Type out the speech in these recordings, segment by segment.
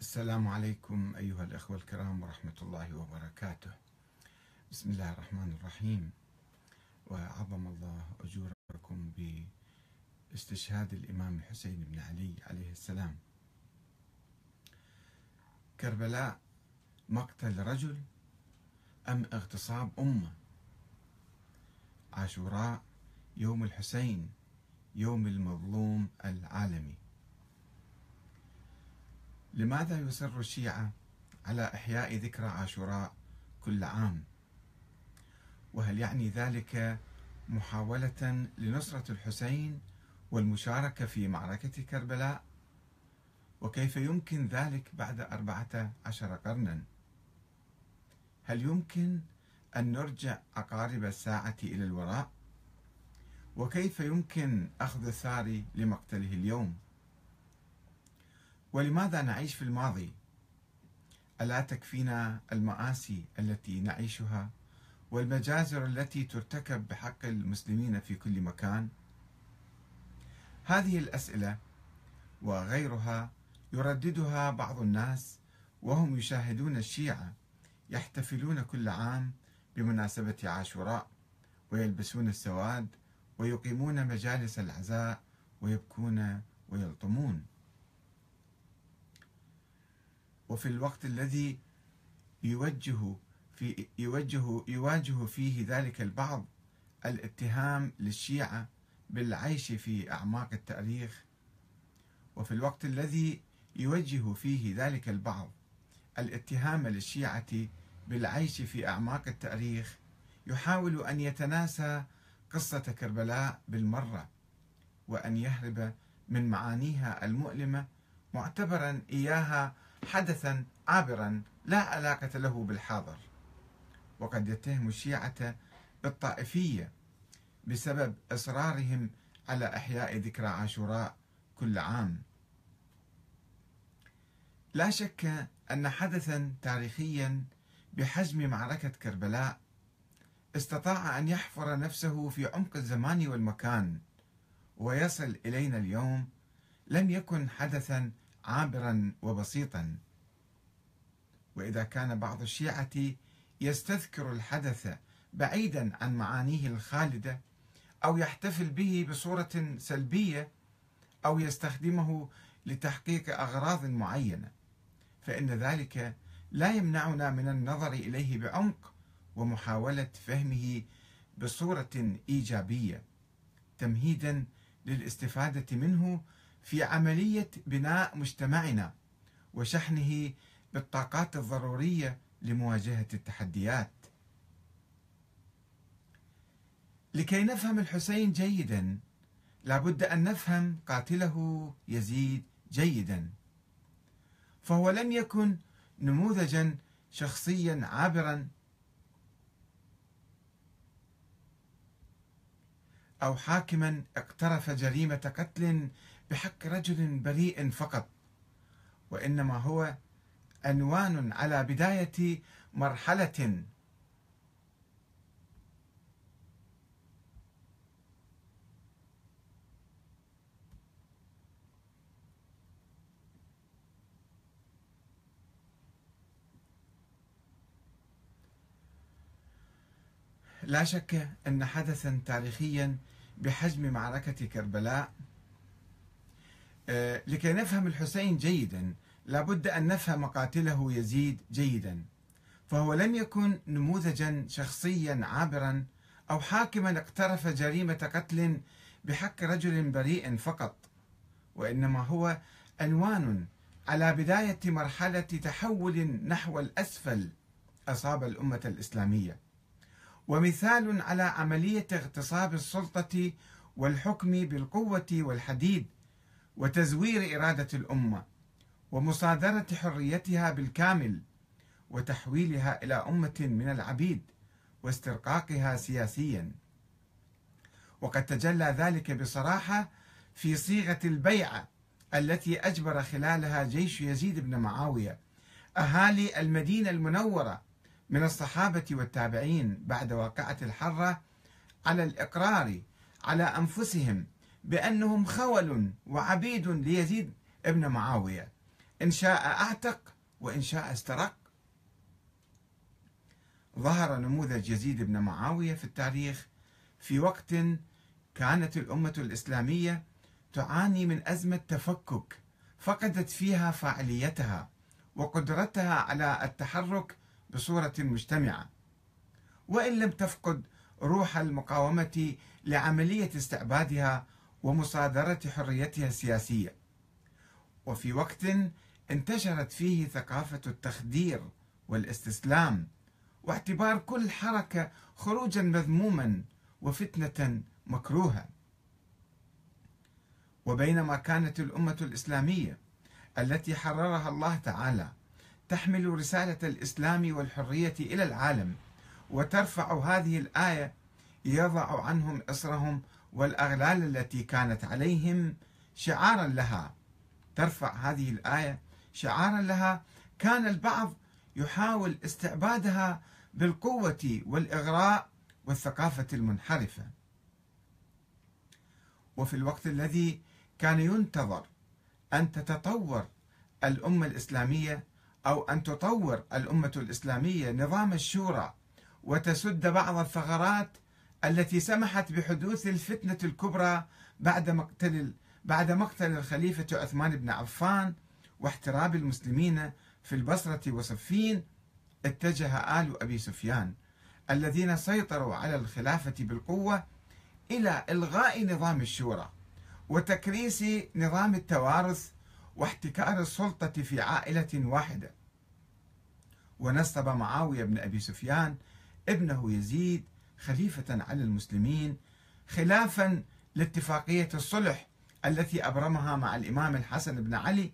السلام عليكم أيها الأخوة الكرام ورحمة الله وبركاته. بسم الله الرحمن الرحيم. وعظم الله أجوركم باستشهاد الإمام الحسين بن علي عليه السلام. كربلاء مقتل رجل أم اغتصاب أمة؟ عاشوراء يوم الحسين يوم المظلوم العالمي. لماذا يصر الشيعة على إحياء ذكرى عاشوراء كل عام؟ وهل يعني ذلك محاولة لنصرة الحسين والمشاركة في معركة كربلاء؟ وكيف يمكن ذلك بعد أربعة عشر قرنا؟ هل يمكن أن نرجع عقارب الساعة إلى الوراء؟ وكيف يمكن أخذ الثار لمقتله اليوم؟ ولماذا نعيش في الماضي؟ ألا تكفينا المآسي التي نعيشها والمجازر التي ترتكب بحق المسلمين في كل مكان؟ هذه الأسئلة وغيرها يرددها بعض الناس وهم يشاهدون الشيعة يحتفلون كل عام بمناسبة عاشوراء ويلبسون السواد ويقيمون مجالس العزاء ويبكون ويلطمون. وفي الوقت الذي يوجه في يوجه يواجه فيه ذلك البعض الاتهام للشيعة بالعيش في أعماق التاريخ وفي الوقت الذي يوجه فيه ذلك البعض الاتهام للشيعة بالعيش في أعماق التاريخ يحاول أن يتناسى قصة كربلاء بالمرة وأن يهرب من معانيها المؤلمة معتبرا إياها حدثا عابرا لا علاقة له بالحاضر. وقد يتهم الشيعة بالطائفية بسبب إصرارهم على إحياء ذكرى عاشوراء كل عام. لا شك أن حدثا تاريخيا بحجم معركة كربلاء استطاع أن يحفر نفسه في عمق الزمان والمكان ويصل إلينا اليوم لم يكن حدثا عابرا وبسيطا. وإذا كان بعض الشيعة يستذكر الحدث بعيدا عن معانيه الخالدة أو يحتفل به بصورة سلبية أو يستخدمه لتحقيق أغراض معينة فإن ذلك لا يمنعنا من النظر إليه بعمق ومحاولة فهمه بصورة إيجابية تمهيدا للاستفادة منه في عملية بناء مجتمعنا وشحنه بالطاقات الضرورية لمواجهة التحديات. لكي نفهم الحسين جيدا لابد أن نفهم قاتله يزيد جيدا. فهو لم يكن نموذجا شخصيا عابرا أو حاكما اقترف جريمة قتل بحق رجل بريء فقط وإنما هو عنوان على بداية مرحلة. لا شك أن حدثا تاريخيا بحجم معركة كربلاء. لكي نفهم الحسين جيدا لابد أن نفهم قاتله يزيد جيدا. فهو لم يكن نموذجا شخصيا عابرا أو حاكما اقترف جريمة قتل بحق رجل بريء فقط وإنما هو عنوان على بداية مرحلة تحول نحو الأسفل أصاب الأمة الإسلامية. ومثال على عملية اغتصاب السلطة والحكم بالقوة والحديد وتزوير إرادة الأمة ومصادرة حريتها بالكامل وتحويلها إلى أمة من العبيد واسترقاقها سياسيا. وقد تجلى ذلك بصراحة في صيغة البيعة التي أجبر خلالها جيش يزيد بن معاوية أهالي المدينة المنورة من الصحابة والتابعين بعد واقعة الحرة على الإقرار على أنفسهم بأنهم خول وعبيد ليزيد ابن معاوية. إن شاء أعتق وإن شاء استرق. ظهر نموذج يزيد بن معاوية في التاريخ في وقت كانت الأمة الإسلامية تعاني من أزمة تفكك فقدت فيها فاعليتها وقدرتها على التحرك بصورة مجتمعة. وإن لم تفقد روح المقاومة لعملية استعبادها ومصادرة حريتها السياسية. وفي وقت انتشرت فيه ثقافة التخدير والاستسلام واعتبار كل حركة خروجا مذموما وفتنة مكروهة. وبينما كانت الأمة الإسلامية التي حررها الله تعالى تحمل رسالة الإسلام والحرية إلى العالم وترفع هذه الآية يضع عنهم إصرهم والأغلال التي كانت عليهم شعارا لها. ترفع هذه الآية. شعارا لها كان البعض يحاول استعبادها بالقوة والإغراء والثقافة المنحرفة. وفي الوقت الذي كان ينتظر أن تتطور الأمة الإسلامية أو أن تطور الأمة الإسلامية نظام الشورى وتسد بعض الثغرات التي سمحت بحدوث الفتنة الكبرى بعد مقتل بعد مقتل الخليفة عثمان بن عفان واحتراب المسلمين في البصرة وصفين اتجه آل أبي سفيان الذين سيطروا على الخلافة بالقوة إلى إلغاء نظام الشورى وتكريس نظام التوارث واحتكار السلطة في عائلة واحدة. ونصب معاوية بن أبي سفيان ابنه يزيد خليفة على المسلمين خلافا لاتفاقية الصلح التي أبرمها مع الإمام الحسن بن علي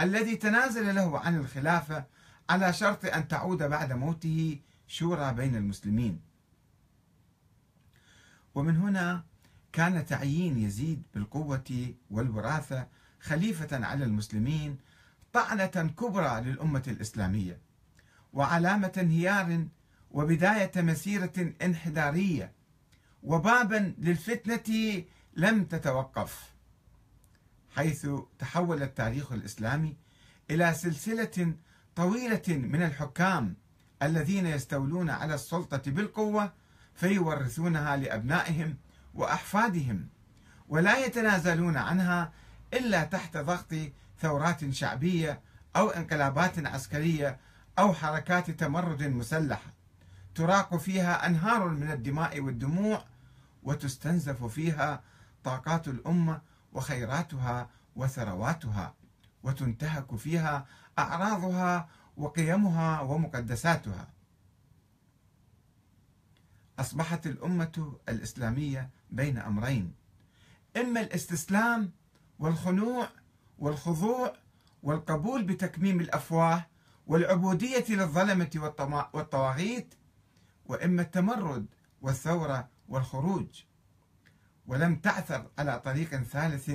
الذي تنازل له عن الخلافة على شرط أن تعود بعد موته شورى بين المسلمين. ومن هنا كان تعيين يزيد بالقوة والوراثة خليفة على المسلمين طعنة كبرى للأمة الإسلامية وعلامة انهيار وبداية مسيرة انحدارية وبابا للفتنة لم تتوقف حيث تحول التاريخ الإسلامي إلى سلسلة طويلة من الحكام الذين يستولون على السلطة بالقوة فيورثونها لأبنائهم وأحفادهم ولا يتنازلون عنها إلا تحت ضغط ثورات شعبية أو انقلابات عسكرية أو حركات تمرد مسلحة. تراق فيها أنهار من الدماء والدموع وتستنزف فيها طاقات الأمة وخيراتها وثرواتها وتنتهك فيها أعراضها وقيمها ومقدساتها. أصبحت الأمة الإسلامية بين أمرين إما الاستسلام والخنوع والخضوع والقبول بتكميم الأفواه والعبودية للظلمة والطواغيت وإما التمرد والثورة والخروج. ولم تعثر على طريق ثالث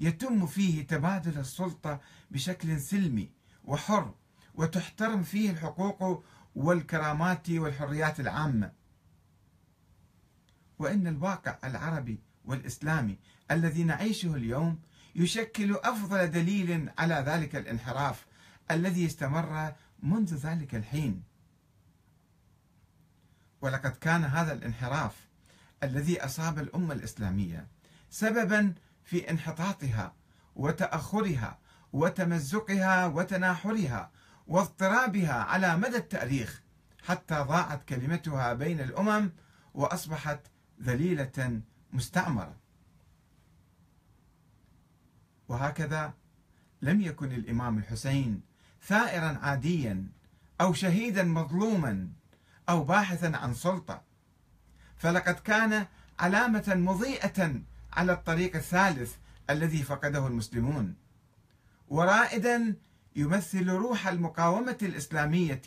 يتم فيه تبادل السلطة بشكل سلمي وحر وتحترم فيه الحقوق والكرامات والحريات العامة. وإن الواقع العربي والإسلامي الذي نعيشه اليوم يشكل أفضل دليل على ذلك الانحراف الذي استمر منذ ذلك الحين. ولقد كان هذا الانحراف الذي أصاب الأمة الإسلامية سببا في انحطاطها وتأخرها وتمزقها وتناحرها واضطرابها على مدى التاريخ حتى ضاعت كلمتها بين الأمم وأصبحت ذليلة مستعمرة. وهكذا لم يكن الإمام الحسين ثائرا عاديا أو شهيدا مظلوما أو باحثا عن سلطة. فلقد كان علامة مضيئة على الطريق الثالث الذي فقده المسلمون ورائدا يمثل روح المقاومة الإسلامية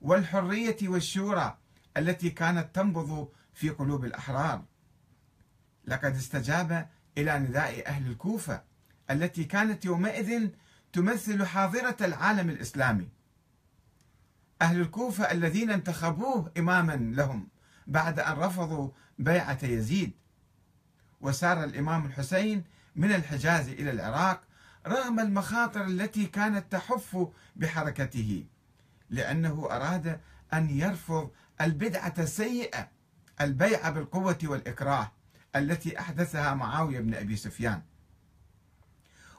والحرية والشورى التي كانت تنبض في قلوب الأحرار. لقد استجاب إلى نداء أهل الكوفة التي كانت يومئذ تمثل حاضرة العالم الإسلامي. أهل الكوفة الذين انتخبوه إماما لهم بعد أن رفضوا بيعة يزيد. وسار الإمام الحسين من الحجاز إلى العراق رغم المخاطر التي كانت تحف بحركته لأنه أراد أن يرفض البدعة السيئة البيع بالقوة والإكراه التي أحدثها معاوية بن أبي سفيان.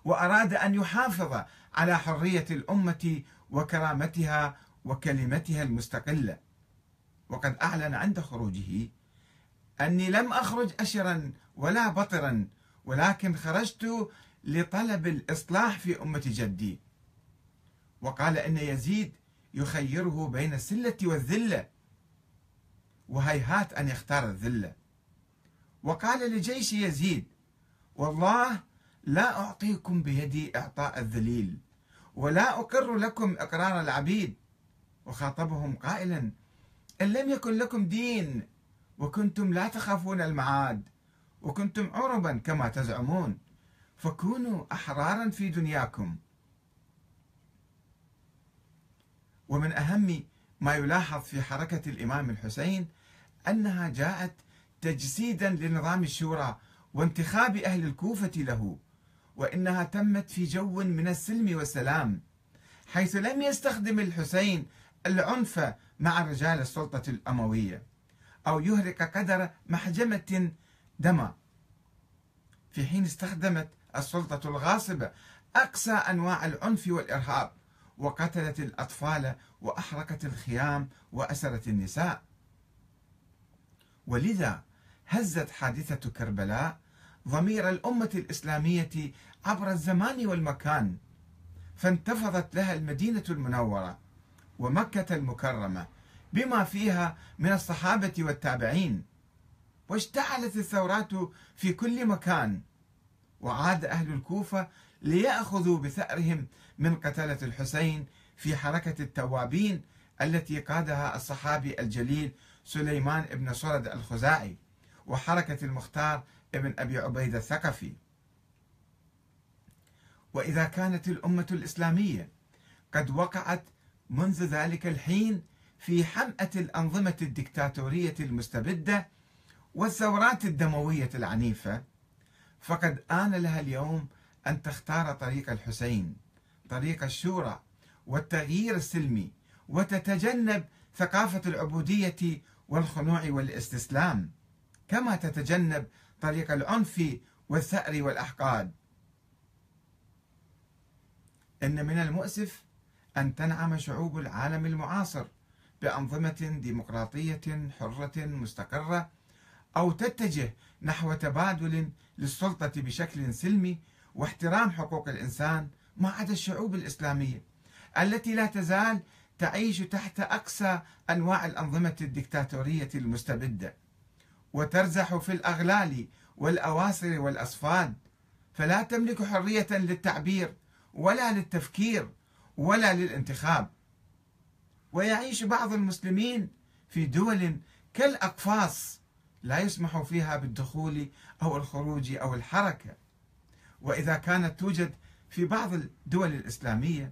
وأراد أن يحافظ على حرية الأمة وكرامتها وكلمتها المستقلة. وقد أعلن عند خروجه أني لم أخرج أشرا ولا بطرا ولكن خرجت لطلب الإصلاح في أمة جدي. وقال إن يزيد يخيره بين السلة والذلة وهيهات أن يختار الذلة. وقال لجيش يزيد والله لا أعطيكم بيدي إعطاء الذليل ولا أقر لكم إقرار العبيد. وخاطبهم قائلا إن لم يكن لكم دين وكنتم لا تخافون المعاد وكنتم عربا كما تزعمون فكونوا أحرارا في دنياكم. ومن أهم ما يلاحظ في حركة الإمام الحسين أنها جاءت تجسيدا لنظام الشورى وانتخاب أهل الكوفة له وإنها تمت في جو من السلم والسلام حيث لم يستخدم الحسين العنف مع رجال السلطة الأموية أو يهرق قدر محجمة دما في حين استخدمت السلطة الغاصبة أقصى أنواع العنف والإرهاب وقتلت الأطفال وأحرقت الخيام وأسرت النساء. ولذا هزت حادثة كربلاء ضمير الأمة الإسلامية عبر الزمان والمكان فانتفضت لها المدينة المنورة. ومكة المكرمة بما فيها من الصحابة والتابعين. واشتعلت الثورات في كل مكان. وعاد أهل الكوفة ليأخذوا بثأرهم من قتلة الحسين في حركة التوابين التي قادها الصحابي الجليل سليمان بن صرد الخزاعي وحركة المختار ابن أبي عبيدة الثقفي. وإذا كانت الأمة الإسلامية قد وقعت منذ ذلك الحين في حمأة الأنظمة الدكتاتورية المستبدة والثورات الدموية العنيفة فقد آن لها اليوم أن تختار طريق الحسين طريق الشورى والتغيير السلمي وتتجنب ثقافة العبودية والخنوع والاستسلام كما تتجنب طريق العنف والثأر والأحقاد. إن من المؤسف أن تنعم شعوب العالم المعاصر بأنظمة ديمقراطية حرة مستقرة أو تتجه نحو تبادل للسلطة بشكل سلمي واحترام حقوق الإنسان ما عدا الشعوب الإسلامية التي لا تزال تعيش تحت أقسى أنواع الأنظمة الدكتاتورية المستبدة وترزح في الأغلال والأواصر والأصفاد فلا تملك حرية للتعبير ولا للتفكير ولا للانتخاب. ويعيش بعض المسلمين في دول كالأقفاص لا يسمح فيها بالدخول أو الخروج أو الحركة. وإذا كانت توجد في بعض الدول الإسلامية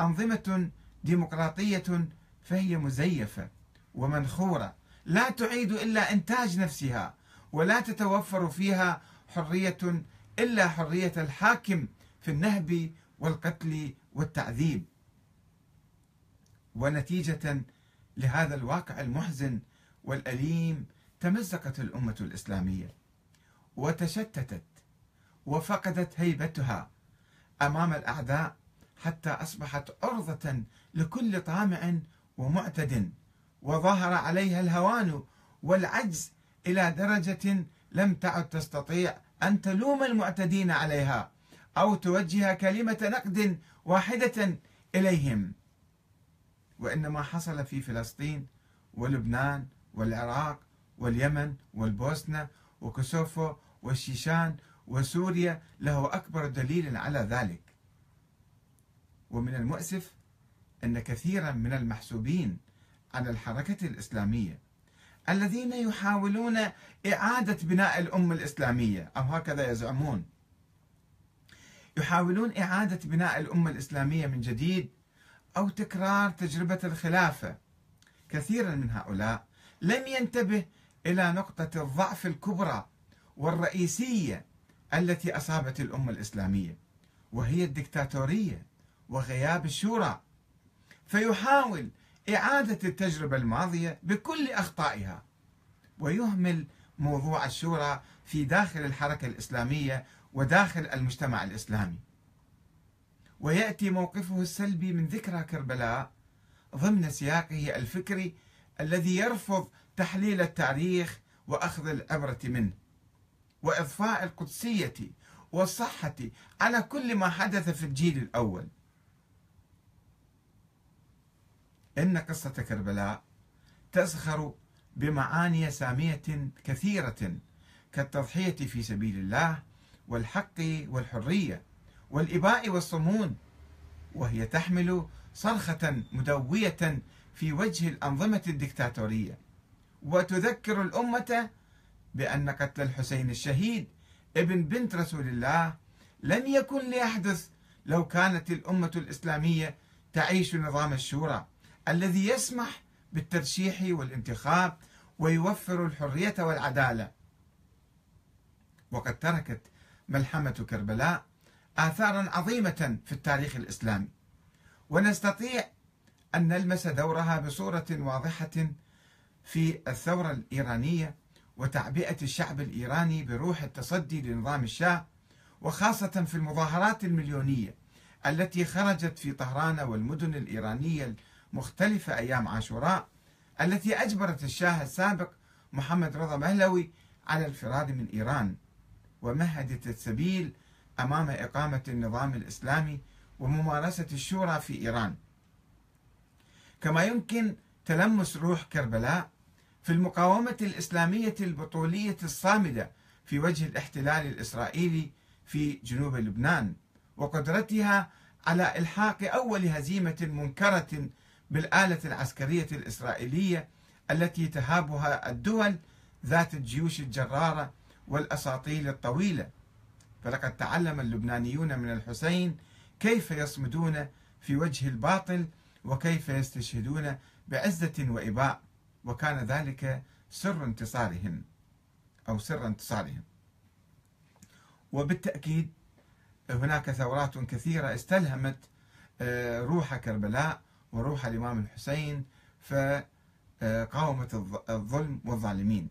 أنظمة ديمقراطية فهي مزيفة ومنخورة. لا تعيد إلا إنتاج نفسها ولا تتوفر فيها حرية إلا حرية الحاكم في النهب والقتل والتعذيب. ونتيجة لهذا الواقع المحزن والأليم تمزقت الأمة الإسلامية وتشتتت وفقدت هيبتها أمام الأعداء حتى أصبحت عرضة لكل طامع ومعتد وظهر عليها الهوان والعجز إلى درجة لم تعد تستطيع أن تلوم المعتدين عليها. أو توجه كلمة نقد واحدة إليهم. وإن ما حصل في فلسطين ولبنان والعراق واليمن والبوسنة وكوسوفو والشيشان وسوريا له أكبر دليل على ذلك. ومن المؤسف أن كثيرا من المحسوبين على الحركة الإسلامية الذين يحاولون إعادة بناء الأمة الإسلامية أو هكذا يزعمون يحاولون إعادة بناء الأمة الإسلامية من جديد أو تكرار تجربة الخلافة. كثيرا من هؤلاء لم ينتبه إلى نقطة الضعف الكبرى والرئيسية التي أصابت الأمة الإسلامية وهي الدكتاتورية وغياب الشورى. فيحاول إعادة التجربة الماضية بكل أخطائها ويهمل موضوع الشورى في داخل الحركة الإسلامية وداخل المجتمع الإسلامي. ويأتي موقفه السلبي من ذكرى كربلاء ضمن سياقه الفكري الذي يرفض تحليل التاريخ وأخذ العبره منه. وإضفاء القدسية والصحة على كل ما حدث في الجيل الأول. إن قصة كربلاء تزخر بمعاني سامية كثيرة كالتضحية في سبيل الله والحق والحرية والإباء والصمون وهي تحمل صرخة مدوية في وجه الأنظمة الدكتاتورية. وتذكر الأمة بأن قتل الحسين الشهيد ابن بنت رسول الله لم يكن ليحدث لو كانت الأمة الإسلامية تعيش نظام الشورى الذي يسمح بالترشيح والانتخاب ويوفر الحرية والعدالة. وقد تركت ملحمة كربلاء آثارا عظيمة في التاريخ الإسلامي. ونستطيع أن نلمس دورها بصورة واضحة في الثورة الإيرانية وتعبئة الشعب الإيراني بروح التصدي لنظام الشاه وخاصة في المظاهرات المليونية التي خرجت في طهران والمدن الإيرانية المختلفة أيام عاشوراء التي أجبرت الشاه السابق محمد رضا مهلوي على الفرار من إيران. ومهدت السبيل أمام إقامة النظام الإسلامي وممارسة الشورى في إيران. كما يمكن تلمس روح كربلاء في المقاومة الإسلامية البطولية الصامدة في وجه الاحتلال الإسرائيلي في جنوب لبنان وقدرتها على إلحاق أول هزيمة منكرة بالآلة العسكرية الإسرائيلية التي تهابها الدول ذات الجيوش الجرارة والاساطيل الطويلة. فلقد تعلم اللبنانيون من الحسين كيف يصمدون في وجه الباطل وكيف يستشهدون بعزة وإباء وكان ذلك سر انتصارهم أو سر انتصارهم. وبالتأكيد هناك ثورات كثيرة استلهمت آه، روح كربلاء وروح الإمام الحسين فقاومت الظلم والظالمين.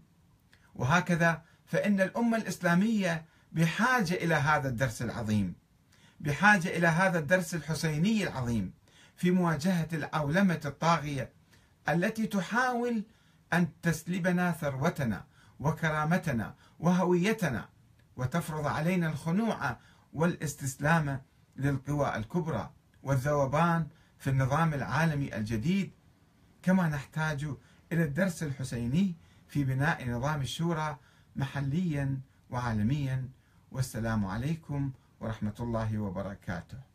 وهكذا فإن الأمة الإسلامية بحاجة إلى هذا الدرس العظيم بحاجة إلى هذا الدرس الحسيني العظيم في مواجهة العولمة الطاغية التي تحاول أن تسلبنا ثروتنا وكرامتنا وهويتنا وتفرض علينا الخنوع والاستسلام للقوى الكبرى والذوبان في النظام العالمي الجديد كما نحتاج إلى الدرس الحسيني في بناء نظام الشورى محليا وعالميا. والسلام عليكم ورحمة الله وبركاته.